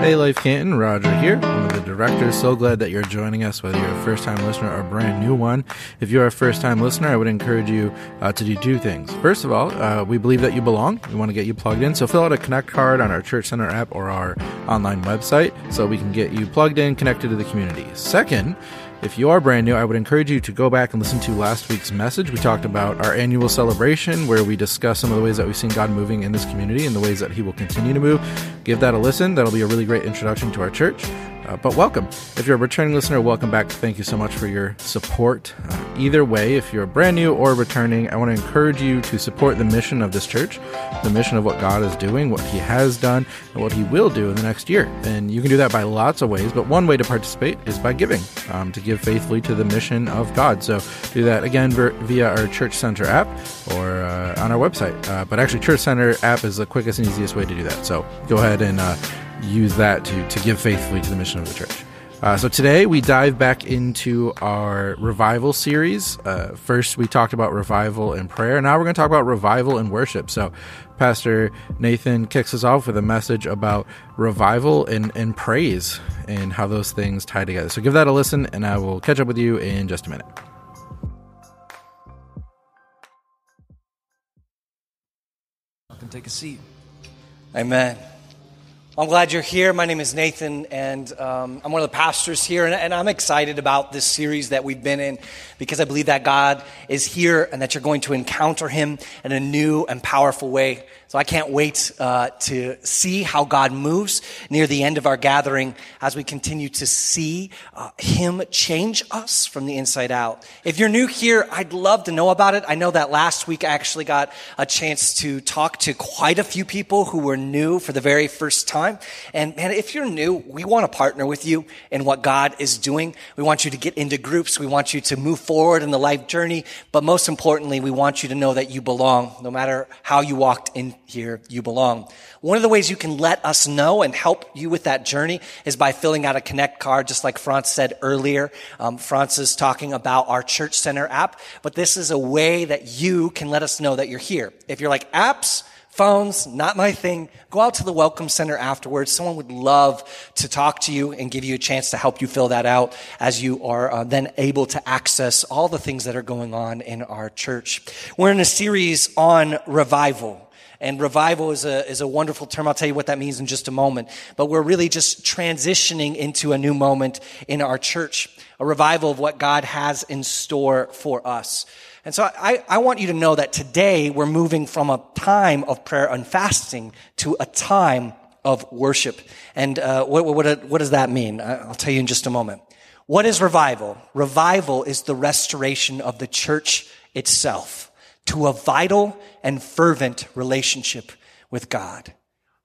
Hey, Life Canton, Roger here, one of the directors. So glad that you're joining us, whether you're a first time listener or a brand new one. If you're a first time listener, I would encourage you uh, to do two things. First of all, uh, we believe that you belong. We want to get you plugged in. So fill out a Connect card on our Church Center app or our online website so we can get you plugged in, connected to the community. Second, if you are brand new, I would encourage you to go back and listen to last week's message. We talked about our annual celebration where we discuss some of the ways that we've seen God moving in this community and the ways that He will continue to move. Give that a listen. That'll be a really great introduction to our church. Uh, but welcome. If you're a returning listener, welcome back. Thank you so much for your support. Uh, either way, if you're brand new or returning, I want to encourage you to support the mission of this church, the mission of what God is doing, what He has done, and what He will do in the next year. And you can do that by lots of ways, but one way to participate is by giving, um, to give faithfully to the mission of God. So do that again via our Church Center app or uh, on our website. Uh, but actually, Church Center app is the quickest and easiest way to do that. So go ahead and uh, use that to, to give faithfully to the mission of the church. Uh, so today we dive back into our revival series. Uh, first, we talked about revival and prayer. Now we're going to talk about revival and worship. So, Pastor Nathan kicks us off with a message about revival and, and praise and how those things tie together. So, give that a listen, and I will catch up with you in just a minute. Can take a seat. Amen. I'm glad you're here. My name is Nathan, and um, I'm one of the pastors here, and, and, I'm excited about this series that we've been in because I believe that God is here and that you're going to encounter Him in a new and powerful way. So I can't wait uh, to see how God moves near the end of our gathering as we continue to see uh, Him change us from the inside out. If you're new here, I'd love to know about it. I know that last week I actually got a chance to talk to quite a few people who were new for the very first time. And man, if you're new, we want to partner with you in what God is doing. We want you to get into groups. We want you to move forward in the life journey. But most importantly, we want you to know that you belong, no matter how you walked in here you belong. One of the ways you can let us know and help you with that journey is by filling out a connect card, just like Franz said earlier. Um, is talking about our church center app, but this is a way that you can let us know that you're here. If you're like apps, phones, not my thing. Go out to the welcome center afterwards. Someone would love to talk to you and give you a chance to help you fill that out as you are uh, then able to access all the things that are going on in our church. We're in a series on revival. And revival is a, is a wonderful term. I'll tell you what that means in just a moment. But we're really just transitioning into a new moment in our church, a revival of what God has in store for us. And so I, I want you to know that today we're moving from a time of prayer and fasting to a time of worship. And uh, what, what, what does that mean? I'll tell you in just a moment. What is revival? Revival is the restoration of the church itself to a vital and fervent relationship with God.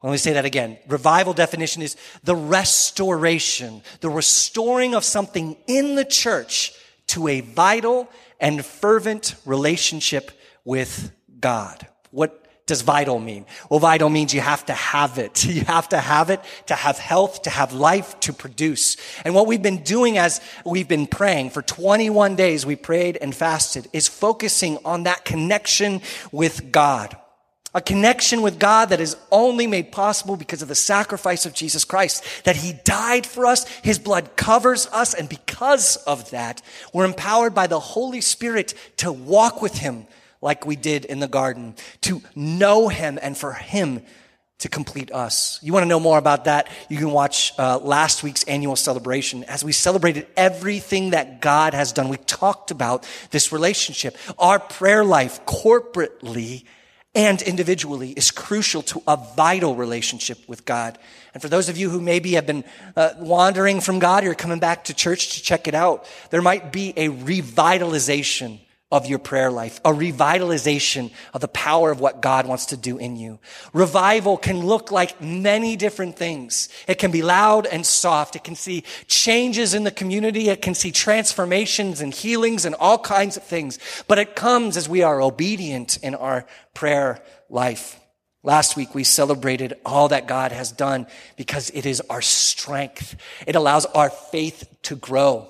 Let me say that again. Revival definition is the restoration, the restoring of something in the church to a vital and fervent relationship with God. What does vital mean? Well, vital means you have to have it. You have to have it to have health, to have life, to produce. And what we've been doing as we've been praying for 21 days, we prayed and fasted, is focusing on that connection with God. A connection with God that is only made possible because of the sacrifice of Jesus Christ, that He died for us, His blood covers us, and because of that, we're empowered by the Holy Spirit to walk with Him like we did in the garden, to know him and for him to complete us. You want to know more about that? You can watch uh, last week's annual celebration as we celebrated everything that God has done. We talked about this relationship. Our prayer life corporately and individually is crucial to a vital relationship with God. And for those of you who maybe have been uh, wandering from God, you're coming back to church to check it out, there might be a revitalization of your prayer life, a revitalization of the power of what God wants to do in you. Revival can look like many different things. It can be loud and soft. It can see changes in the community. It can see transformations and healings and all kinds of things. But it comes as we are obedient in our prayer life. Last week we celebrated all that God has done because it is our strength. It allows our faith to grow.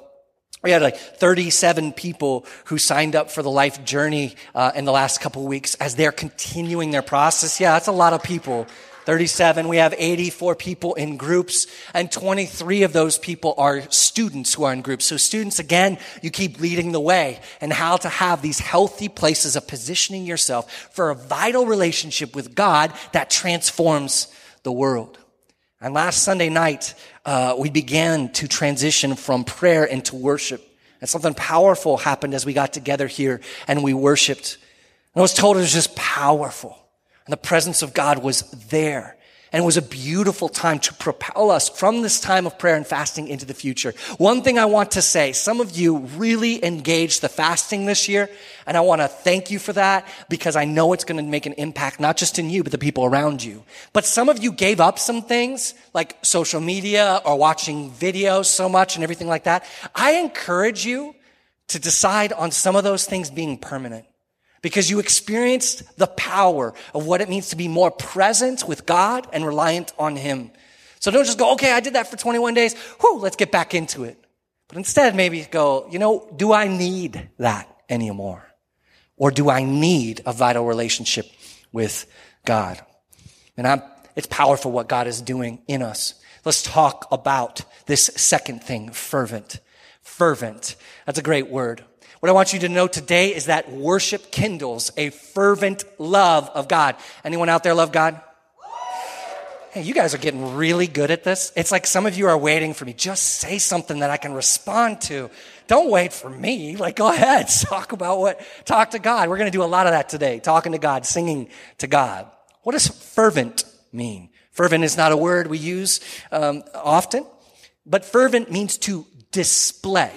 We had like 37 people who signed up for the life journey uh, in the last couple weeks as they're continuing their process. Yeah, that's a lot of people. 37. We have 84 people in groups and 23 of those people are students who are in groups. So students, again, you keep leading the way and how to have these healthy places of positioning yourself for a vital relationship with God that transforms the world. And last Sunday night, uh, we began to transition from prayer into worship. And something powerful happened as we got together here and we worshiped. And I was told it was just powerful. And the presence of God was there. And it was a beautiful time to propel us from this time of prayer and fasting into the future. One thing I want to say, some of you really engaged the fasting this year, and I want to thank you for that because I know it's going to make an impact, not just in you, but the people around you. But some of you gave up some things, like social media or watching videos so much and everything like that. I encourage you to decide on some of those things being permanent because you experienced the power of what it means to be more present with God and reliant on Him. So don't just go, okay, I did that for 21 days. Whew, let's get back into it. But instead, maybe go, you know, do I need that anymore? Or do I need a vital relationship with God? And I'm, it's powerful what God is doing in us. Let's talk about this second thing, fervent. Fervent. That's a great word. What I want you to know today is that worship kindles a fervent love of God. Anyone out there love God? Hey, you guys are getting really good at this. It's like some of you are waiting for me. Just say something that I can respond to. Don't wait for me. Like, go ahead. Talk about what, talk to God. We're going to do a lot of that today. Talking to God, singing to God. What does fervent mean? Fervent is not a word we use um, often, but fervent means to display,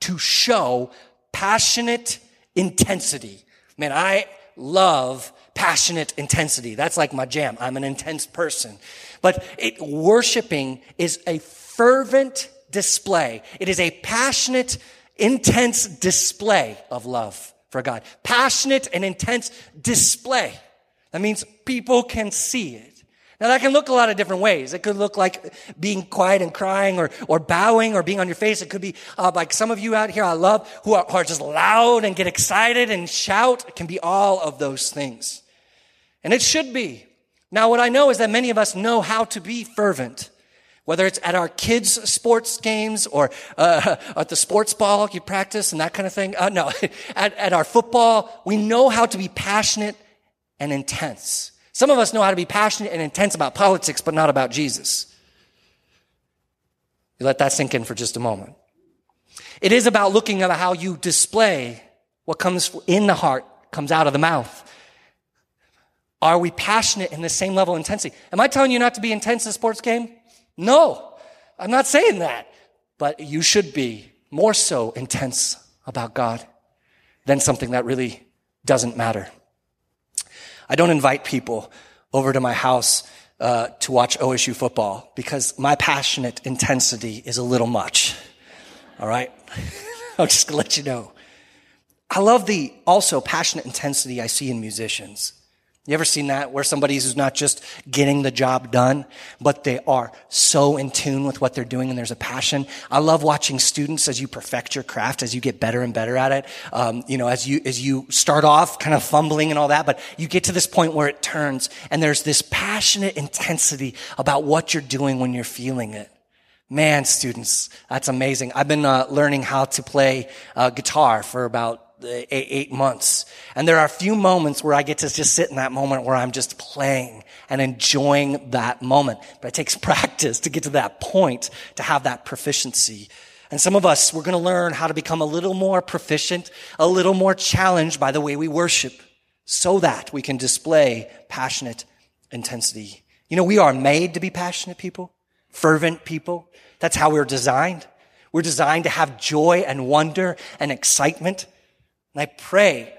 to show passionate intensity. Man, I love passionate intensity. That's like my jam. I'm an intense person. But it, worshiping is a fervent display. It is a passionate, intense display of love for God. Passionate and intense display. That means people can see it. Now that can look a lot of different ways. It could look like being quiet and crying or, or bowing or being on your face. It could be uh, like some of you out here I love who are, who are just loud and get excited and shout. It can be all of those things. And it should be. Now what I know is that many of us know how to be fervent. Whether it's at our kids' sports games or uh, at the sports ball you practice and that kind of thing. Uh, no, at, at our football, we know how to be passionate and intense. Some of us know how to be passionate and intense about politics, but not about Jesus. You let that sink in for just a moment. It is about looking at how you display what comes in the heart, comes out of the mouth. Are we passionate in the same level of intensity? Am I telling you not to be intense in a sports game? No, I'm not saying that. But you should be more so intense about God than something that really doesn't matter. I don't invite people over to my house uh, to watch OSU football because my passionate intensity is a little much. All right? I'm just gonna let you know. I love the also passionate intensity I see in musicians. You ever seen that where somebody who's not just getting the job done, but they are so in tune with what they're doing and there's a passion. I love watching students as you perfect your craft, as you get better and better at it. Um, you know, as you, as you start off kind of fumbling and all that, but you get to this point where it turns and there's this passionate intensity about what you're doing when you're feeling it. Man, students, that's amazing. I've been uh, learning how to play uh, guitar for about eight, months. And there are a few moments where I get to just sit in that moment where I'm just playing and enjoying that moment. But it takes practice to get to that point to have that proficiency. And some of us, we're going to learn how to become a little more proficient, a little more challenged by the way we worship so that we can display passionate intensity. You know, we are made to be passionate people, fervent people. That's how we're designed. We're designed to have joy and wonder and excitement. And I pray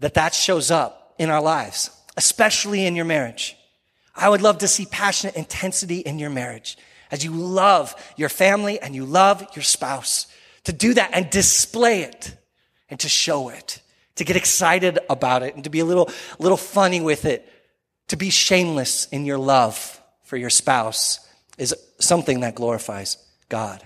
that that shows up in our lives, especially in your marriage. I would love to see passionate intensity in your marriage as you love your family and you love your spouse to do that and display it and to show it, to get excited about it and to be a little, little funny with it, to be shameless in your love for your spouse is something that glorifies God.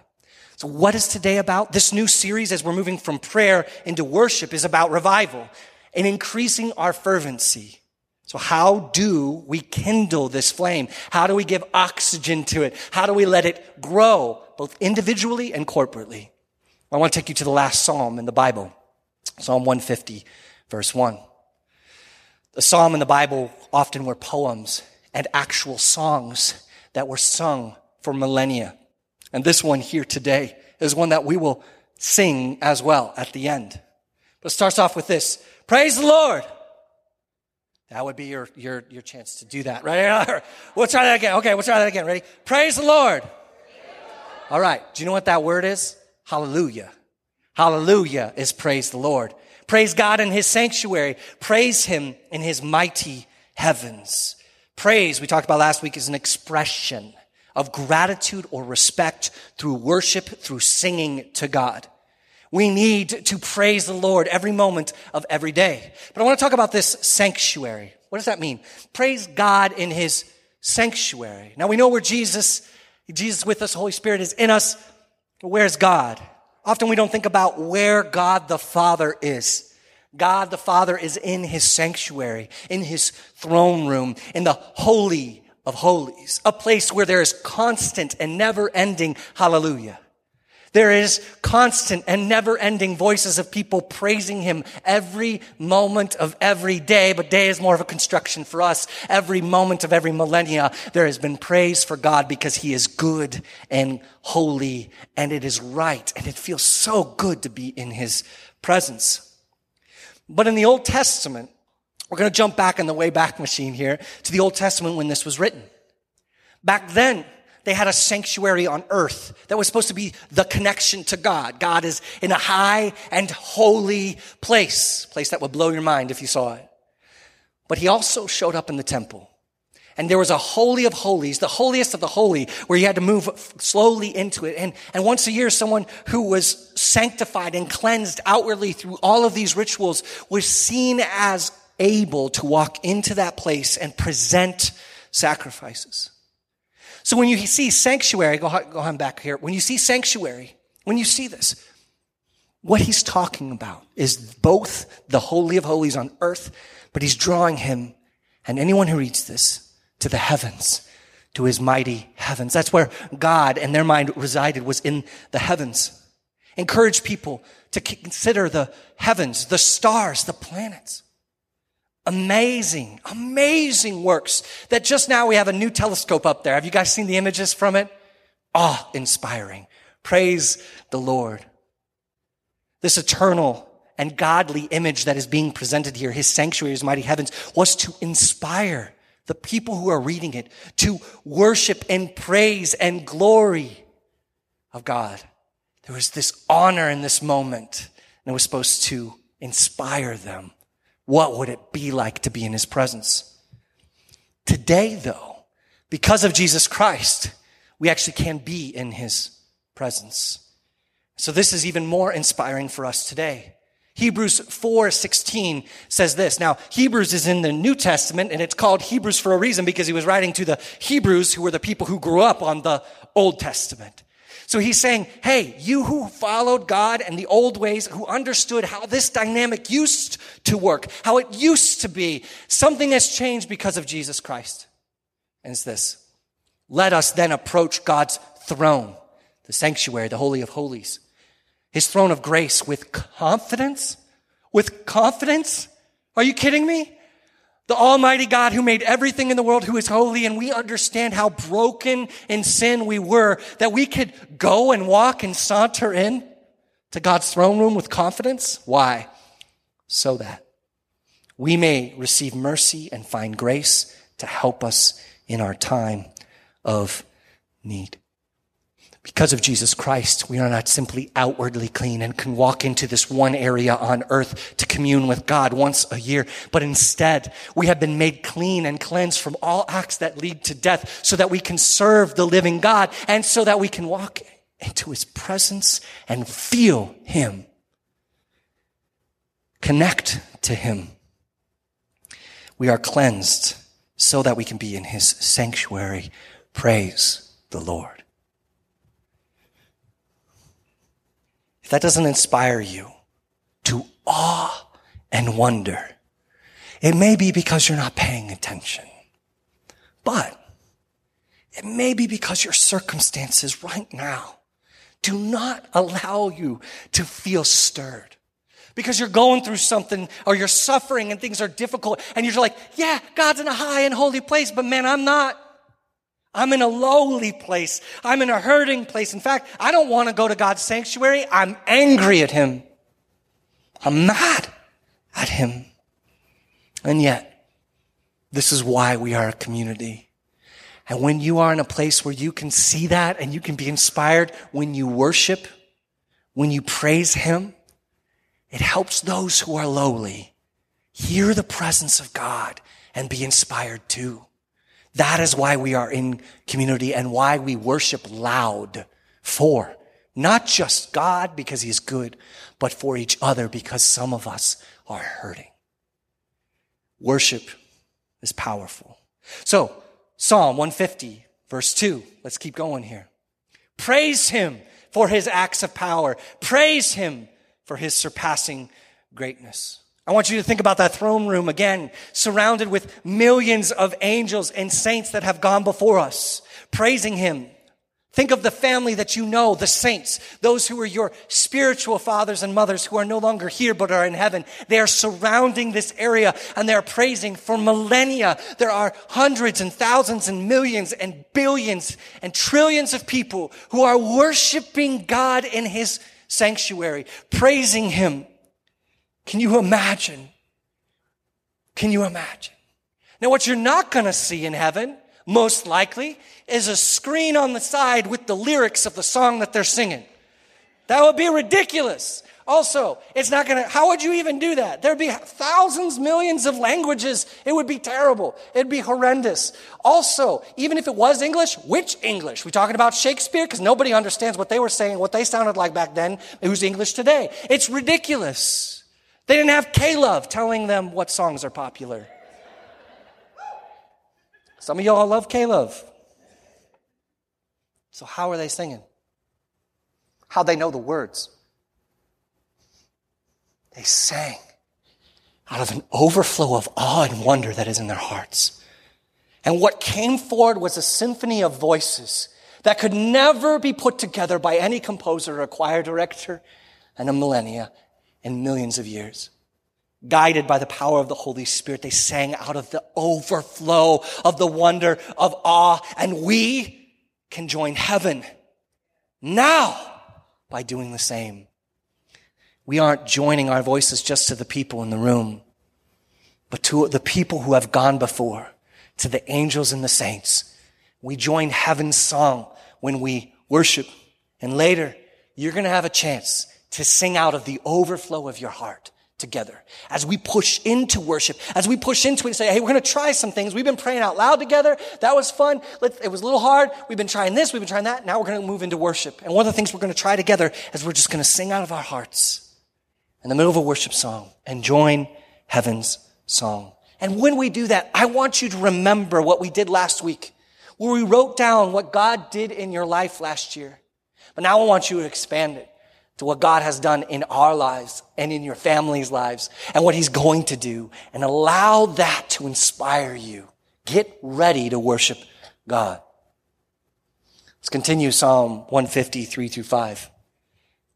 So what is today about? This new series as we're moving from prayer into worship is about revival and increasing our fervency. So how do we kindle this flame? How do we give oxygen to it? How do we let it grow, both individually and corporately? I want to take you to the last psalm in the Bible, Psalm 150, verse 1. The psalm in the Bible often were poems and actual songs that were sung for millennia. And this one here today is one that we will sing as well at the end. But starts off with this. Praise the Lord. That would be your, your, your chance to do that. Right? We'll try that again. Okay, we'll try that again. Ready? Praise the Lord. All right. Do you know what that word is? Hallelujah. Hallelujah is praise the Lord. Praise God in his sanctuary. Praise him in his mighty heavens. Praise, we talked about last week, is an expression of gratitude or respect through worship, through singing to God. We need to praise the Lord every moment of every day. But I want to talk about this sanctuary. What does that mean? Praise God in his sanctuary. Now we know where Jesus, Jesus with us, Holy Spirit is in us. But where's God? Often we don't think about where God the Father is. God the Father is in his sanctuary, in his throne room, in the holy of holies, a place where there is constant and never ending hallelujah. There is constant and never ending voices of people praising him every moment of every day, but day is more of a construction for us. Every moment of every millennia, there has been praise for God because he is good and holy and it is right and it feels so good to be in his presence. But in the Old Testament, we're going to jump back in the way back machine here to the Old Testament when this was written. Back then, they had a sanctuary on earth that was supposed to be the connection to God. God is in a high and holy place, place that would blow your mind if you saw it. But he also showed up in the temple. And there was a holy of holies, the holiest of the holy, where you had to move slowly into it. And, and once a year, someone who was sanctified and cleansed outwardly through all of these rituals was seen as able to walk into that place and present sacrifices. So when you see sanctuary, go, go on back here. When you see sanctuary, when you see this, what he's talking about is both the Holy of Holies on earth, but he's drawing him and anyone who reads this to the heavens, to his mighty heavens. That's where God and their mind resided was in the heavens. Encourage people to consider the heavens, the stars, the planets amazing, amazing works that just now we have a new telescope up there. Have you guys seen the images from it? Awe inspiring. Praise the Lord. This eternal and godly image that is being presented here, his sanctuary, his mighty heavens, was to inspire the people who are reading it to worship and praise and glory of God. There was this honor in this moment, and it was supposed to inspire them what would it be like to be in his presence? Today, though, because of Jesus Christ, we actually can be in his presence. So this is even more inspiring for us today. Hebrews 4:16 says this. Now, Hebrews is in the New Testament and it's called Hebrews for a reason because he was writing to the Hebrews who were the people who grew up on the Old Testament. So he's saying, hey, you who followed God and the old ways, who understood how this dynamic used to work, how it used to be, something has changed because of Jesus Christ. And it's this. Let us then approach God's throne, the sanctuary, the Holy of Holies, his throne of grace with confidence. With confidence? Are you kidding me? The Almighty God who made everything in the world, who is holy, and we understand how broken in sin we were, that we could go and walk and saunter in to God's throne room with confidence. Why? So that we may receive mercy and find grace to help us in our time of need. Because of Jesus Christ, we are not simply outwardly clean and can walk into this one area on earth to commune with God once a year, but instead we have been made clean and cleansed from all acts that lead to death so that we can serve the living God and so that we can walk into his presence and feel him. Connect to him. We are cleansed so that we can be in his sanctuary. Praise the Lord. If that doesn't inspire you to awe and wonder, It may be because you're not paying attention. But it may be because your circumstances right now do not allow you to feel stirred. Because you're going through something or you're suffering and things are difficult and you're like, yeah, God's in a high and holy place, but man, I'm not. I'm in a lowly place. I'm in a hurting place. In fact, I don't want to go to God's sanctuary. I'm angry at Him. I'm mad at Him. And yet, this is why we are a community. And when you are in a place where you can see that and you can be inspired when you worship, when you praise Him, it helps those who are lowly hear the presence of God and be inspired too. That is why we are in community and why we worship loud for not just God because He's good, but for each other because some of us are hurting. Worship is powerful. So, Psalm 150, verse 2. Let's keep going here. Praise him for his acts of power. Praise him for his surpassing greatness. I want you to think about that throne room again, surrounded with millions of angels and saints that have gone before us, praising him, Think of the family that you know, the saints, those who are your spiritual fathers and mothers who are no longer here but are in heaven. They are surrounding this area and they're praising for millennia. There are hundreds and thousands and millions and billions and trillions of people who are worshiping God in his sanctuary, praising him. Can you imagine? Can you imagine? Now, what you're not going to see in heaven most likely, is a screen on the side with the lyrics of the song that they're singing. That would be ridiculous. Also, it's not gonna, how would you even do that? There'd be thousands, millions of languages. It would be terrible. It'd be horrendous. Also, even if it was English, which English? We talking about Shakespeare? Because nobody understands what they were saying, what they sounded like back then, who's English today. It's ridiculous. They didn't have K-Love telling them what songs are popular. Some of y'all love K-Love. So how are they singing? How they know the words? They sang out of an overflow of awe and wonder that is in their hearts. And what came forward was a symphony of voices that could never be put together by any composer or choir director in a millennia in millions of years guided by the power of the Holy Spirit, they sang out of the overflow of the wonder of awe. And we can join heaven now by doing the same. We aren't joining our voices just to the people in the room, but to the people who have gone before, to the angels and the saints. We join heaven's song when we worship. And later, you're going to have a chance to sing out of the overflow of your heart together. As we push into worship, as we push into it and say, hey, we're going to try some things. We've been praying out loud together. That was fun. it was a little hard. We've been trying this. We've been trying that. Now we're going to move into worship. And one of the things we're going to try together is we're just going to sing out of our hearts in the middle of a worship song and join heaven's song. And when we do that, I want you to remember what we did last week, where we wrote down what God did in your life last year. But now I want you to expand it to what God has done in our lives and in your family's lives and what he's going to do and allow that to inspire you. Get ready to worship God. Let's continue Psalm 153 through 5.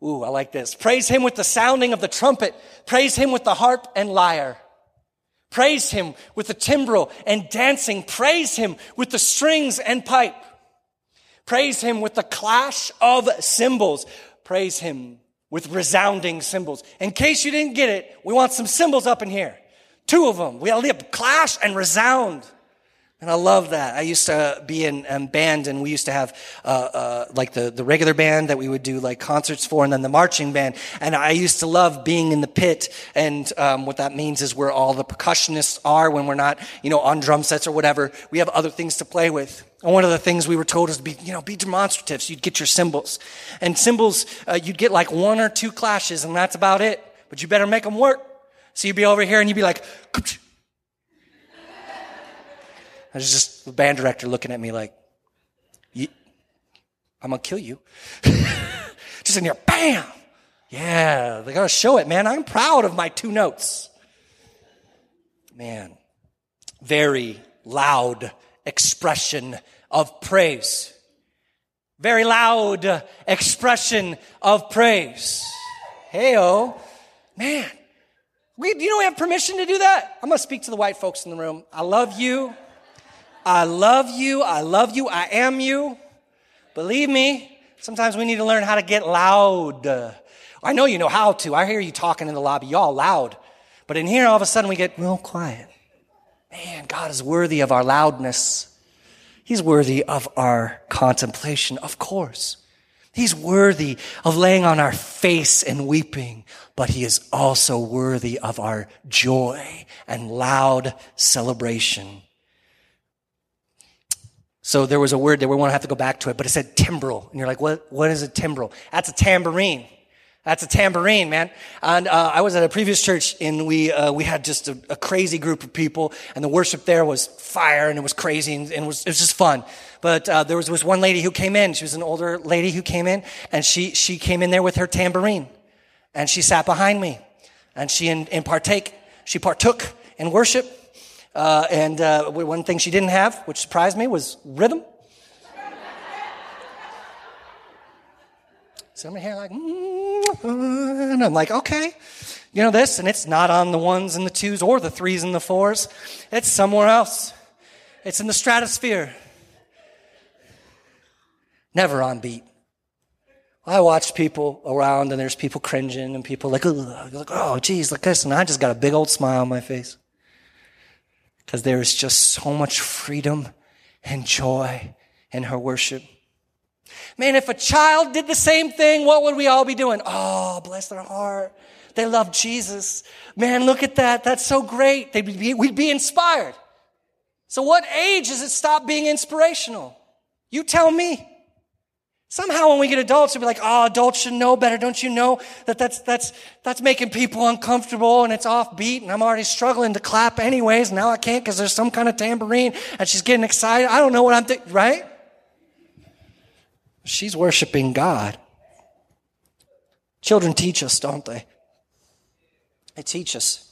Ooh, I like this. Praise him with the sounding of the trumpet. Praise him with the harp and lyre. Praise him with the timbrel and dancing. Praise him with the strings and pipe. Praise him with the clash of cymbals praise him with resounding cymbals. In case you didn't get it, we want some cymbals up in here. Two of them. We have clash and resound. And I love that. I used to be in um, band and we used to have, uh, uh, like the, the regular band that we would do like concerts for and then the marching band. And I used to love being in the pit. And, um, what that means is where all the percussionists are when we're not, you know, on drum sets or whatever. We have other things to play with. And one of the things we were told is to be, you know, be demonstrative. So you'd get your cymbals. And cymbals, uh, you'd get like one or two clashes and that's about it. But you better make them work. So you'd be over here and you'd be like, I was just the band director looking at me like, I'm gonna kill you. just in here, bam! Yeah, they gotta show it, man. I'm proud of my two notes. man, very loud expression of praise. Very loud expression of praise. Heyo, man. We, do you know we have permission to do that? I'm to speak to the white folks in the room. I love you. I love you. I love you. I am you. Believe me, sometimes we need to learn how to get loud. I know you know how to. I hear you talking in the lobby. Y'all loud. But in here, all of a sudden, we get real quiet. Man, God is worthy of our loudness. He's worthy of our contemplation, of course. He's worthy of laying on our face and weeping, but he is also worthy of our joy and loud celebration. So there was a word that we won't have to go back to it, but it said timbrel. And you're like, what, what is a timbrel? That's a tambourine. That's a tambourine, man. And uh, I was at a previous church, and we uh, we had just a, a, crazy group of people, and the worship there was fire, and it was crazy, and, and it, was, it was just fun. But uh, there was, was one lady who came in. She was an older lady who came in, and she she came in there with her tambourine, and she sat behind me, and she in, in partake she partook in worship. Uh, and uh, one thing she didn't have, which surprised me, was rhythm. Somebody here like, mm, and I'm like, okay, you know this, and it's not on the ones and the twos or the threes and the fours. It's somewhere else. It's in the stratosphere. Never on beat. I watch people around and there's people cringing and people like, like oh, geez, look this. And I just got a big old smile on my face. Because there is just so much freedom and joy in her worship. Man, if a child did the same thing, what would we all be doing? Oh, bless their heart. They love Jesus. Man, look at that. That's so great. They'd be, we'd be inspired. So what age does it stop being inspirational? You tell me. Somehow when we get adults, we'll be like, oh, adults should know better. Don't you know that that's, that's, that's making people uncomfortable and it's offbeat and I'm already struggling to clap anyways. Now I can't because there's some kind of tambourine and she's getting excited. I don't know what I'm thinking, right? She's worshiping God. Children teach us, don't they? They teach us.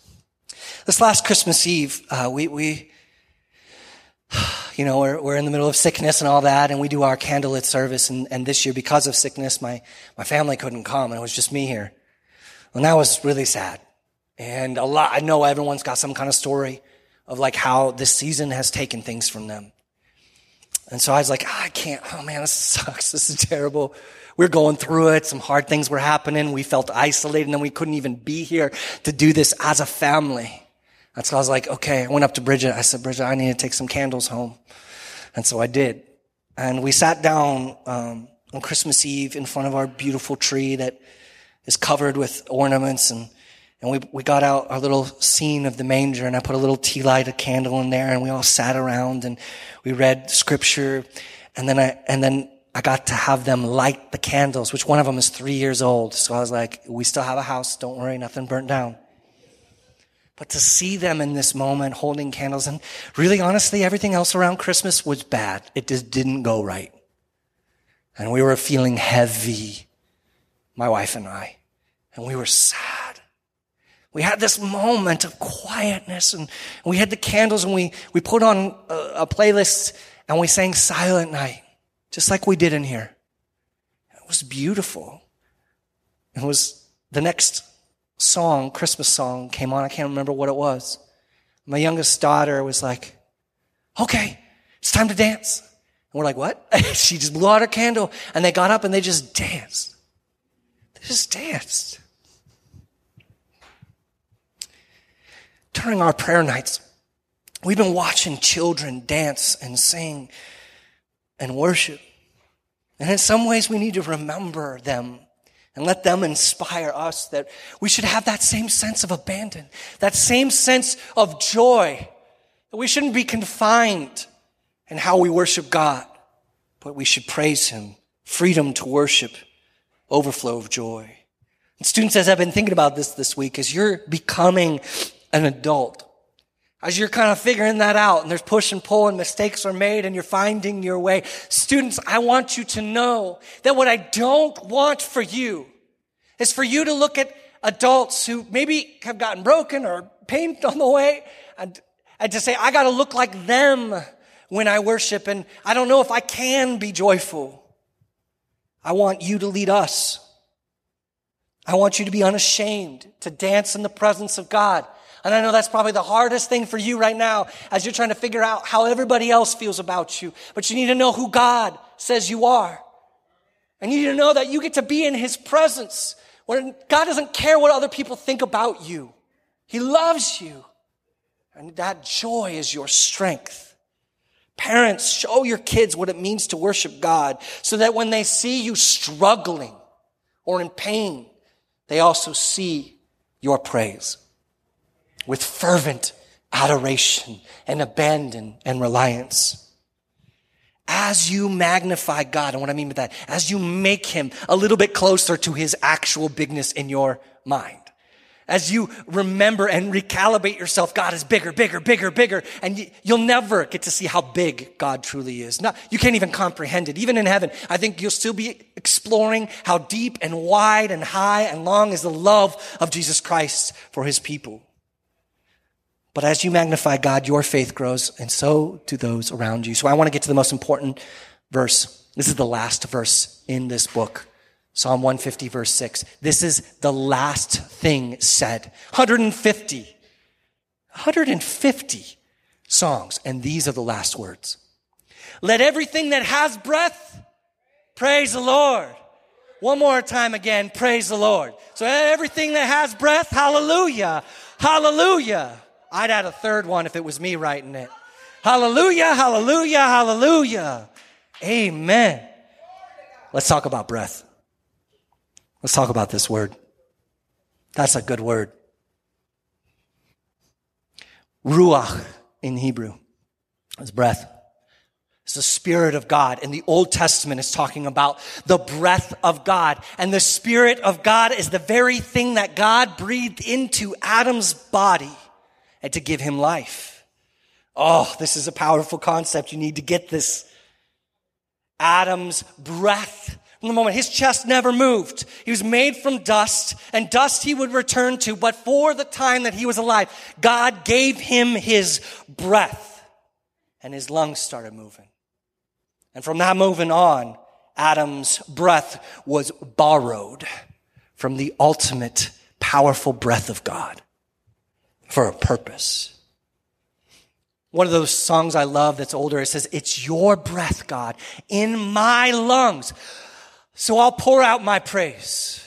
This last Christmas Eve, uh, we, we, you know, we're, we're in the middle of sickness and all that, and we do our candlelit service. And, and this year, because of sickness, my, my family couldn't come, and it was just me here. And that was really sad. And a lot, I know everyone's got some kind of story of like how this season has taken things from them. And so I was like, oh, I can't, oh man, this sucks. This is terrible. We're going through it. Some hard things were happening. We felt isolated and we couldn't even be here to do this as a family. And so I was like, okay, I went up to Bridget. I said, Bridget, I need to take some candles home. And so I did. And we sat down um, on Christmas Eve in front of our beautiful tree that is covered with ornaments and and we, we got out our little scene of the manger and I put a little tea light, a candle in there and we all sat around and we read scripture. And then I, and then I got to have them light the candles, which one of them is three years old. So I was like, we still have a house. Don't worry. Nothing burnt down. But to see them in this moment holding candles and really honestly, everything else around Christmas was bad. It just didn't go right. And we were feeling heavy, my wife and I, and we were sad. We had this moment of quietness and we had the candles and we, we put on a, a playlist and we sang Silent Night, just like we did in here. It was beautiful. It was the next song, Christmas song came on. I can't remember what it was. My youngest daughter was like, okay, it's time to dance. And we're like, what? she just blew out her candle and they got up and they just danced. They just danced. During our prayer nights, we've been watching children dance and sing and worship. And in some ways, we need to remember them and let them inspire us that we should have that same sense of abandon, that same sense of joy, that we shouldn't be confined in how we worship God, but we should praise Him, freedom to worship, overflow of joy. And students, as I've been thinking about this this week, as you're becoming an adult. As you're kind of figuring that out and there's push and pull and mistakes are made and you're finding your way. Students, I want you to know that what I don't want for you is for you to look at adults who maybe have gotten broken or pain on the way And, and to say, I got to look like them when I worship, and I don't know if I can be joyful. I want you to lead us. I want you to be unashamed, to dance in the presence of God. And I know that's probably the hardest thing for you right now as you're trying to figure out how everybody else feels about you. But you need to know who God says you are. And you need to know that you get to be in His presence. When God doesn't care what other people think about you. He loves you. And that joy is your strength. Parents, show your kids what it means to worship God so that when they see you struggling or in pain, they also see your praise with fervent adoration and abandon and reliance. As you magnify God, and what I mean by that, as you make him a little bit closer to his actual bigness in your mind as you remember and recalibrate yourself, God is bigger, bigger, bigger, bigger. And you'll never get to see how big God truly is. Not, you can't even comprehend it. Even in heaven, I think you'll still be exploring how deep and wide and high and long is the love of Jesus Christ for his people. But as you magnify God, your faith grows, and so do those around you. So I want to get to the most important verse. This is the last verse in this book. Psalm 150 verse 6. This is the last thing said. 150. 150 songs. And these are the last words. Let everything that has breath praise the Lord. One more time again, praise the Lord. So everything that has breath, hallelujah, hallelujah. I'd add a third one if it was me writing it. Hallelujah, hallelujah, hallelujah. Amen. Let's talk about breath. Let's talk about this word. That's a good word. Ruach in Hebrew is breath. It's the Spirit of God. In the Old Testament, it's talking about the breath of God. And the Spirit of God is the very thing that God breathed into Adam's body and to give him life. Oh, this is a powerful concept. You need to get this. Adam's breath from the moment his chest never moved. He was made from dust, and dust he would return to, but for the time that he was alive, God gave him his breath, and his lungs started moving. And from that moving on, Adam's breath was borrowed from the ultimate powerful breath of God for a purpose. One of those songs I love that's older, it says, It's your breath, God, in my lungs. So I'll pour out my praise.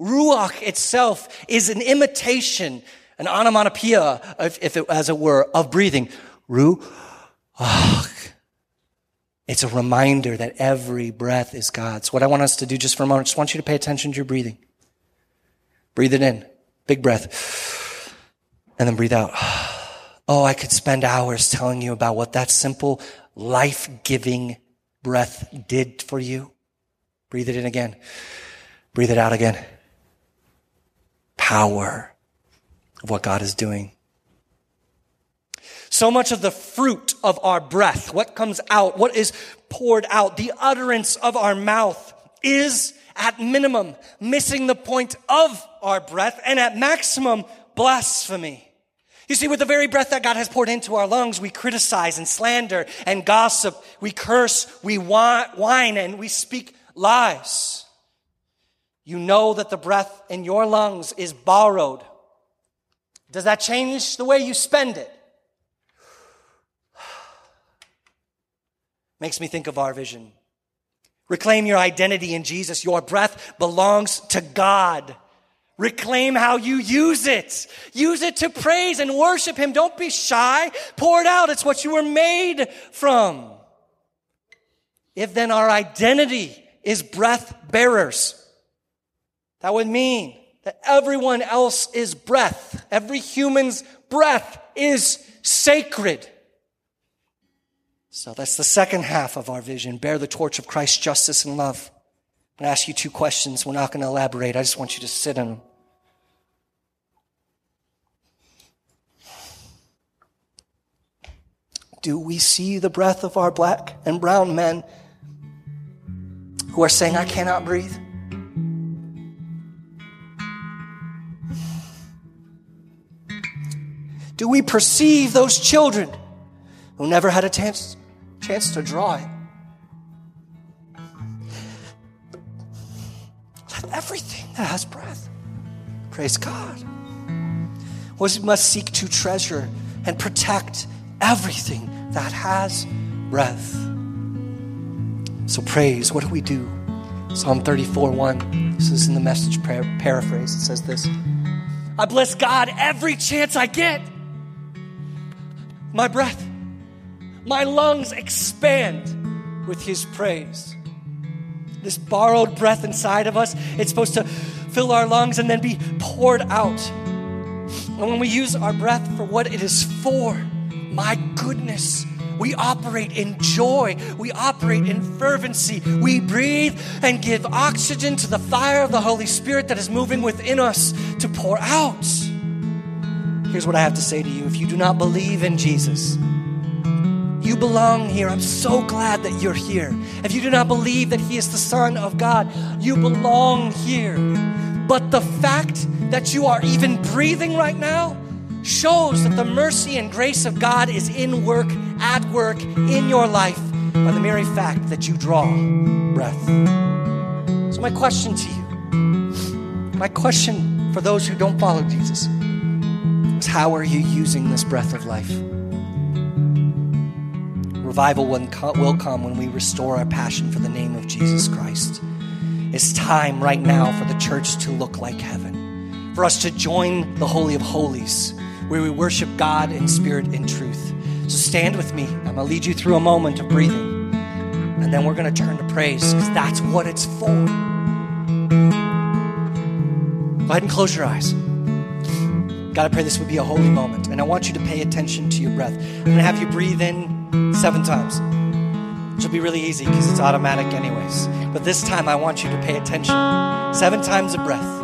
Ruach itself is an imitation, an onomatopoeia, if, if it, as it were, of breathing. Ruach. It's a reminder that every breath is God's. What I want us to do just for a moment, I just want you to pay attention to your breathing. Breathe it in. Big breath. And then breathe out. Oh, I could spend hours telling you about what that simple, life-giving breath did for you. Breathe it in again. Breathe it out again. Power of what God is doing. So much of the fruit of our breath, what comes out, what is poured out, the utterance of our mouth is at minimum missing the point of our breath and at maximum blasphemy. You see, with the very breath that God has poured into our lungs, we criticize and slander and gossip. We curse, we whine, and we speak lies. You know that the breath in your lungs is borrowed. Does that change the way you spend it? Makes me think of our vision. Reclaim your identity in Jesus. Your breath belongs to God. Reclaim how you use it. Use it to praise and worship Him. Don't be shy. Pour it out. It's what you were made from. If then our identity is breath bearers. That would mean that everyone else is breath. Every human's breath is sacred. So that's the second half of our vision. Bear the torch of Christ's justice and love. I'm going to ask you two questions. We're not going to elaborate. I just want you to sit in them. Do we see the breath of our black and brown men who are saying, I cannot breathe. Do we perceive those children who never had a chance, chance to draw it? Let everything that has breath praise God. We must seek to treasure and protect everything that has breath. So, praise, what do we do? Psalm 34 1. This is in the message paraphrase. It says this I bless God every chance I get. My breath, my lungs expand with His praise. This borrowed breath inside of us, it's supposed to fill our lungs and then be poured out. And when we use our breath for what it is for, my goodness, we operate in joy. We operate in fervency. We breathe and give oxygen to the fire of the Holy Spirit that is moving within us to pour out. Here's what I have to say to you if you do not believe in Jesus, you belong here. I'm so glad that you're here. If you do not believe that He is the Son of God, you belong here. But the fact that you are even breathing right now, shows that the mercy and grace of God is in work, at work in your life by the mere fact that you draw breath. So, my question to you, my question for those who don't follow Jesus, is how are you using this breath of life? Revival will come when we restore our passion for the name of Jesus Christ. It's time right now for the church to look like heaven, for us to join the Holy of Holies where we worship God in spirit and truth. So stand with me. I'm going to lead you through a moment of breathing. And then we're going to turn to praise because that's what it's for. Go ahead and close your eyes. God, I pray this would be a holy moment. And I want you to pay attention to your breath. I'm going to have you breathe in seven times, will be really easy because it's automatic, anyways. But this time, I want you to pay attention. Seven times of breath.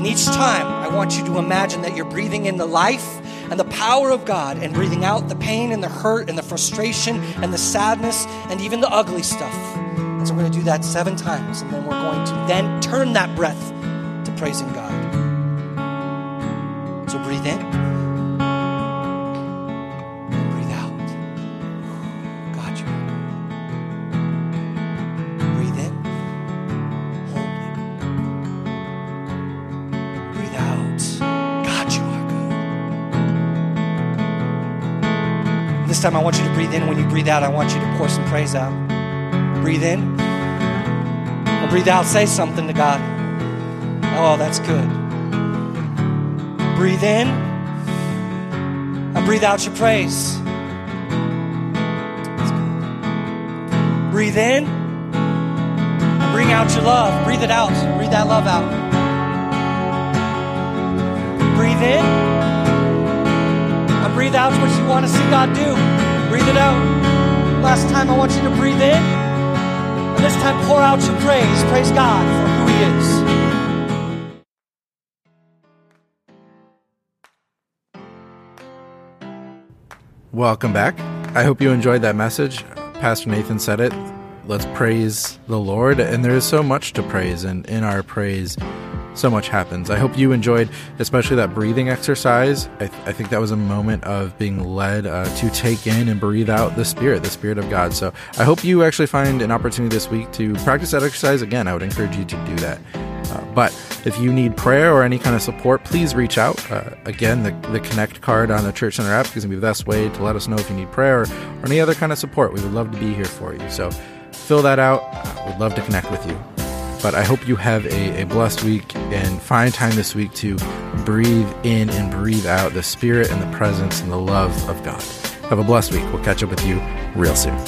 And each time, I want you to imagine that you're breathing in the life and the power of God and breathing out the pain and the hurt and the frustration and the sadness and even the ugly stuff. And so we're going to do that seven times, and then we're going to then turn that breath to praising God. So breathe in. Time, I want you to breathe in. When you breathe out, I want you to pour some praise out. Breathe in. And breathe out. Say something to God. Oh, that's good. Breathe in. And breathe out your praise. Breathe in. And bring out your love. Breathe it out. Breathe that love out. Breathe in I breathe out what you want to see God do. Breathe it out. Last time, I want you to breathe in. And this time, pour out your praise. Praise God for who He is. Welcome back. I hope you enjoyed that message. Pastor Nathan said it. Let's praise the Lord. And there is so much to praise, and in our praise, so much happens. I hope you enjoyed, especially that breathing exercise. I, th- I think that was a moment of being led uh, to take in and breathe out the Spirit, the Spirit of God. So I hope you actually find an opportunity this week to practice that exercise. Again, I would encourage you to do that. Uh, but if you need prayer or any kind of support, please reach out. Uh, again, the, the Connect card on the Church Center app is going to be the best way to let us know if you need prayer or, any other kind of support. We would love to be here for you. So fill that out. Uh, we'd love to connect with you. But I hope you have a, a blessed week and find time this week to breathe in and breathe out the spirit and the presence and the love of God. Have a blessed week. We'll catch up with you real soon.